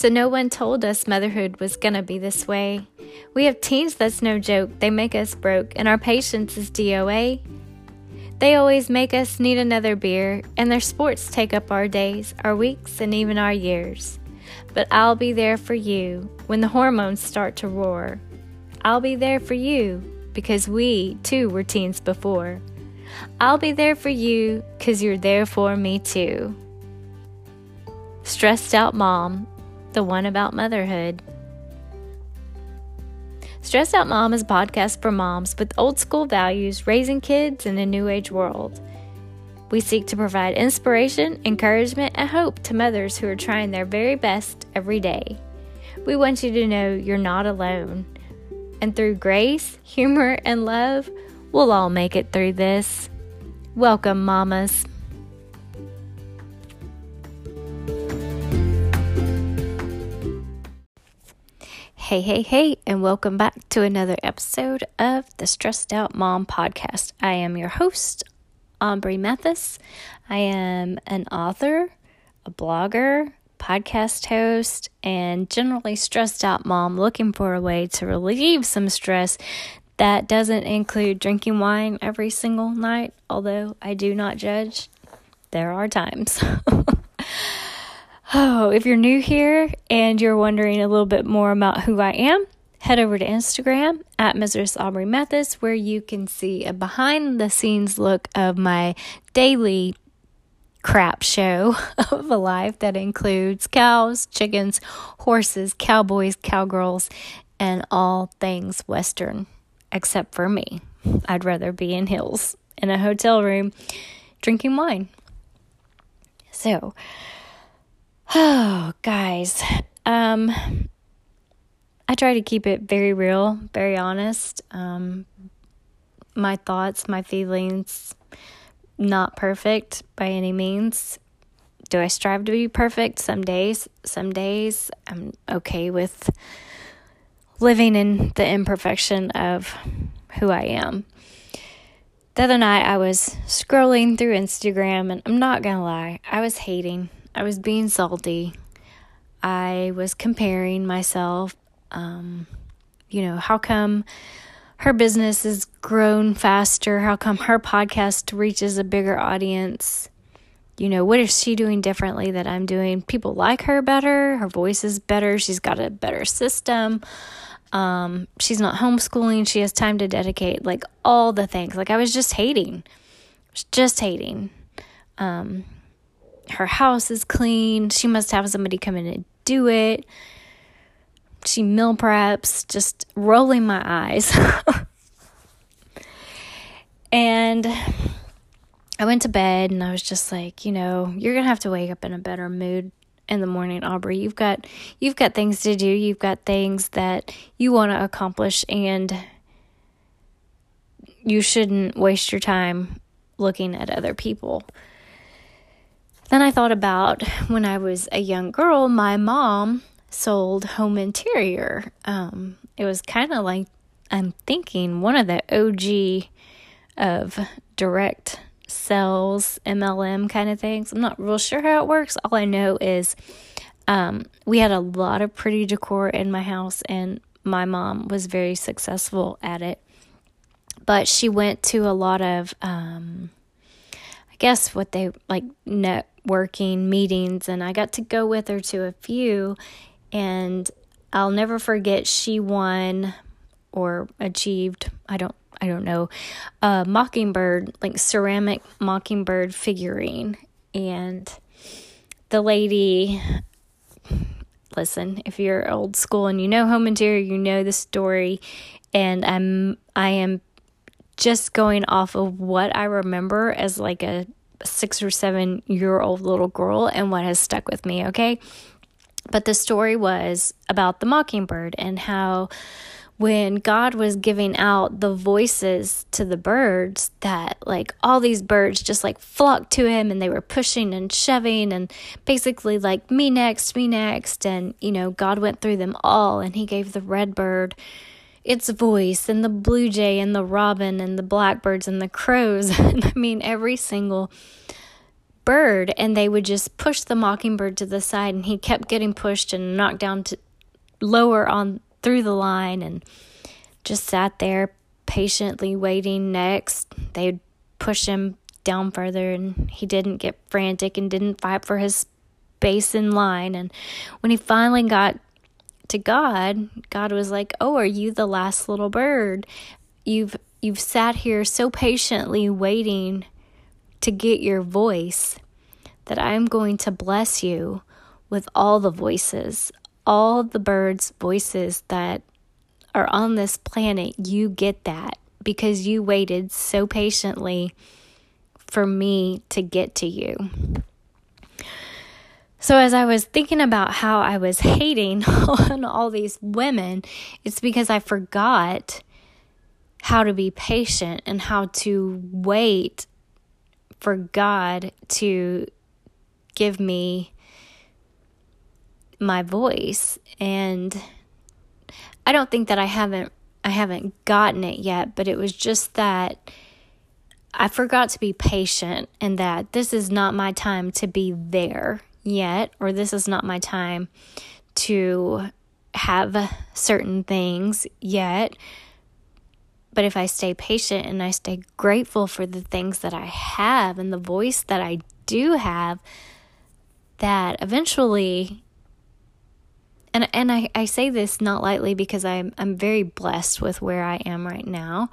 So no one told us motherhood was gonna be this way. We have teens that's no joke, they make us broke, and our patience is DOA. They always make us need another beer, and their sports take up our days, our weeks, and even our years. But I'll be there for you when the hormones start to roar. I'll be there for you because we, too, were teens before. I'll be there for you because you're there for me, too. Stressed Out Mom, the one about motherhood. Stressed Out Mom is a podcast for moms with old school values raising kids in a new age world. We seek to provide inspiration, encouragement, and hope to mothers who are trying their very best every day. We want you to know you're not alone. And through grace, humor, and love, we'll all make it through this. Welcome, mamas. Hey, hey, hey, and welcome back to another episode of the Stressed Out Mom podcast. I am your host, Aubrey Mathis. I am an author, a blogger, podcast host, and generally stressed out mom looking for a way to relieve some stress that doesn't include drinking wine every single night, although I do not judge. There are times. Oh, if you're new here and you're wondering a little bit more about who I am, head over to Instagram at Mrs. Aubrey Mathis, where you can see a behind the scenes look of my daily crap show of a life that includes cows, chickens, horses, cowboys, cowgirls, and all things Western, except for me. I'd rather be in hills in a hotel room drinking wine. So, Oh, guys. Um I try to keep it very real, very honest. Um my thoughts, my feelings not perfect by any means. Do I strive to be perfect some days? Some days I'm okay with living in the imperfection of who I am. The other night I was scrolling through Instagram and I'm not to lie, I was hating I was being salty. I was comparing myself. Um, you know, how come her business has grown faster? How come her podcast reaches a bigger audience? You know, what is she doing differently that I'm doing? People like her better. Her voice is better. She's got a better system. Um, she's not homeschooling. She has time to dedicate, like all the things. Like I was just hating, just hating. Um, her house is clean. She must have somebody come in and do it. She meal preps, just rolling my eyes. and I went to bed and I was just like, you know, you're going to have to wake up in a better mood in the morning, Aubrey. You've got you've got things to do. You've got things that you want to accomplish and you shouldn't waste your time looking at other people. Then I thought about when I was a young girl, my mom sold home interior. Um, it was kind of like I'm thinking one of the OG of direct sales, MLM kind of things. I'm not real sure how it works. All I know is um, we had a lot of pretty decor in my house, and my mom was very successful at it. But she went to a lot of, um, I guess, what they like net networking meetings, and I got to go with her to a few. And I'll never forget, she won or achieved, I don't I don't know, a mockingbird, like ceramic mockingbird figurine. And the lady, listen, if you're old school and you know home interior, you know the story. And I'm, I am just going off of what I remember as like a six or seven year old little girl and what has stuck with me, okay? But the story was about the mockingbird and how when God was giving out the voices to the birds, that like all these birds just like flocked to him and they were pushing and shoving and basically like me next, me next. And, you know, God went through them all and he gave the red bird its voice and the blue jay and the robin and the blackbirds and the crows. I mean, every single bird. And they would just push the mockingbird to the side and he kept getting pushed and knocked down to lower on through the line and just sat there patiently waiting. Next they'd push him down further and he didn't get frantic and didn't fight for his space in line. And when he finally got to God God was like oh are you the last little bird you've you've sat here so patiently waiting to get your voice that I'm going to bless you with all the voices, all the birds' voices that are on this planet. You get that because you waited so patiently for me to get to you. So, as I was thinking about how I was hating on all these women, it's because I forgot how to be patient and how to wait for God to give me my voice. And I don't think that I haven't I haven't gotten it yet, but it was just that I forgot to be patient and that this is not my time to be there yet or this is not my time to have certain things yet but if I stay patient and I stay grateful for the things that I have and the voice that I do have, that eventually and and I, I say this not lightly because I'm I'm very blessed with where I am right now.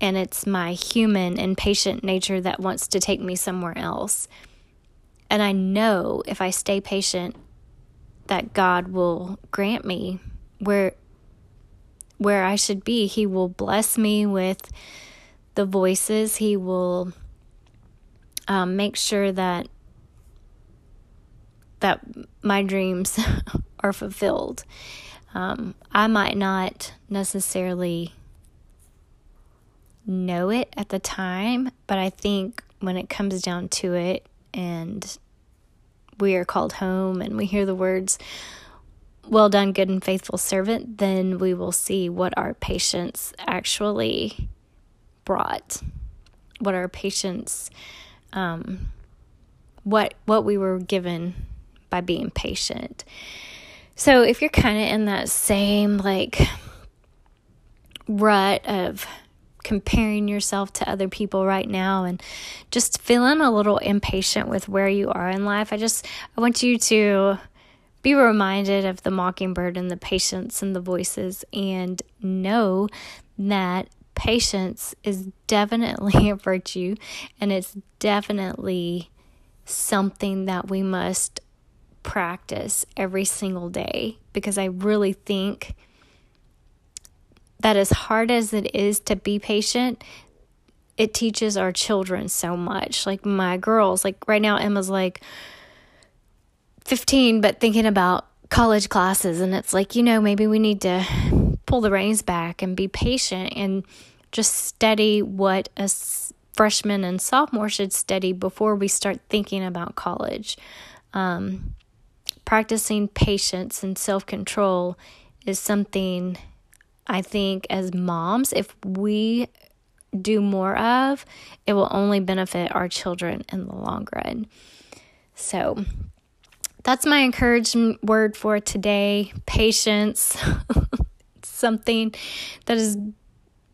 And it's my human and patient nature that wants to take me somewhere else. And I know if I stay patient that God will grant me where where I should be. He will bless me with the voices. He will um, make sure that that my dreams are fulfilled. Um, I might not necessarily know it at the time, but I think when it comes down to it and we are called home and we hear the words, well done, good and faithful servant, then we will see what our patience actually brought, what our patience, um, what what we were given by being patient. So if you're kind of in that same like rut of comparing yourself to other people right now and just feeling a little impatient with where you are in life, I just I want you to be reminded of the mockingbird and the patience and the voices, and know that patience is definitely a virtue and it's definitely something that we must practice every single day because I really think that as hard as it is to be patient, it teaches our children so much. Like my girls, like right now, Emma's like, 15, but thinking about college classes. And it's like, you know, maybe we need to pull the reins back and be patient and just study what a freshman and sophomore should study before we start thinking about college. Um, practicing patience and self control is something I think as moms, if we do more of, it will only benefit our children in the long run. So, that's my encouragement word for today patience. something that is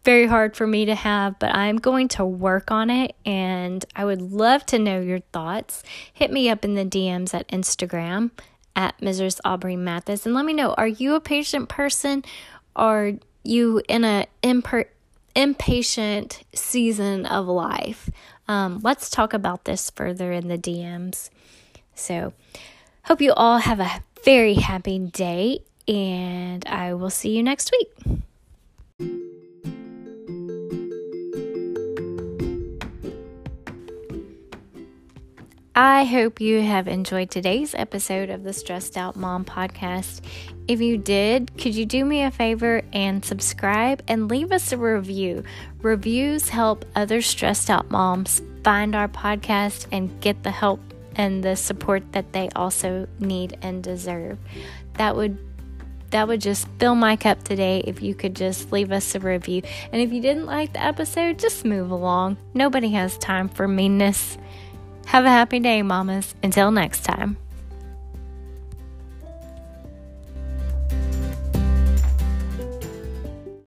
very hard for me to have, but I'm going to work on it and I would love to know your thoughts. Hit me up in the DMs at Instagram at Mrs. Aubrey Mathis and let me know are you a patient person? Are you in a imper- impatient season of life? Um, let's talk about this further in the DMs. So, Hope you all have a very happy day, and I will see you next week. I hope you have enjoyed today's episode of the Stressed Out Mom podcast. If you did, could you do me a favor and subscribe and leave us a review? Reviews help other stressed out moms find our podcast and get the help and the support that they also need and deserve. That would that would just fill my cup today if you could just leave us a review. And if you didn't like the episode, just move along. Nobody has time for meanness. Have a happy day, mamas. Until next time.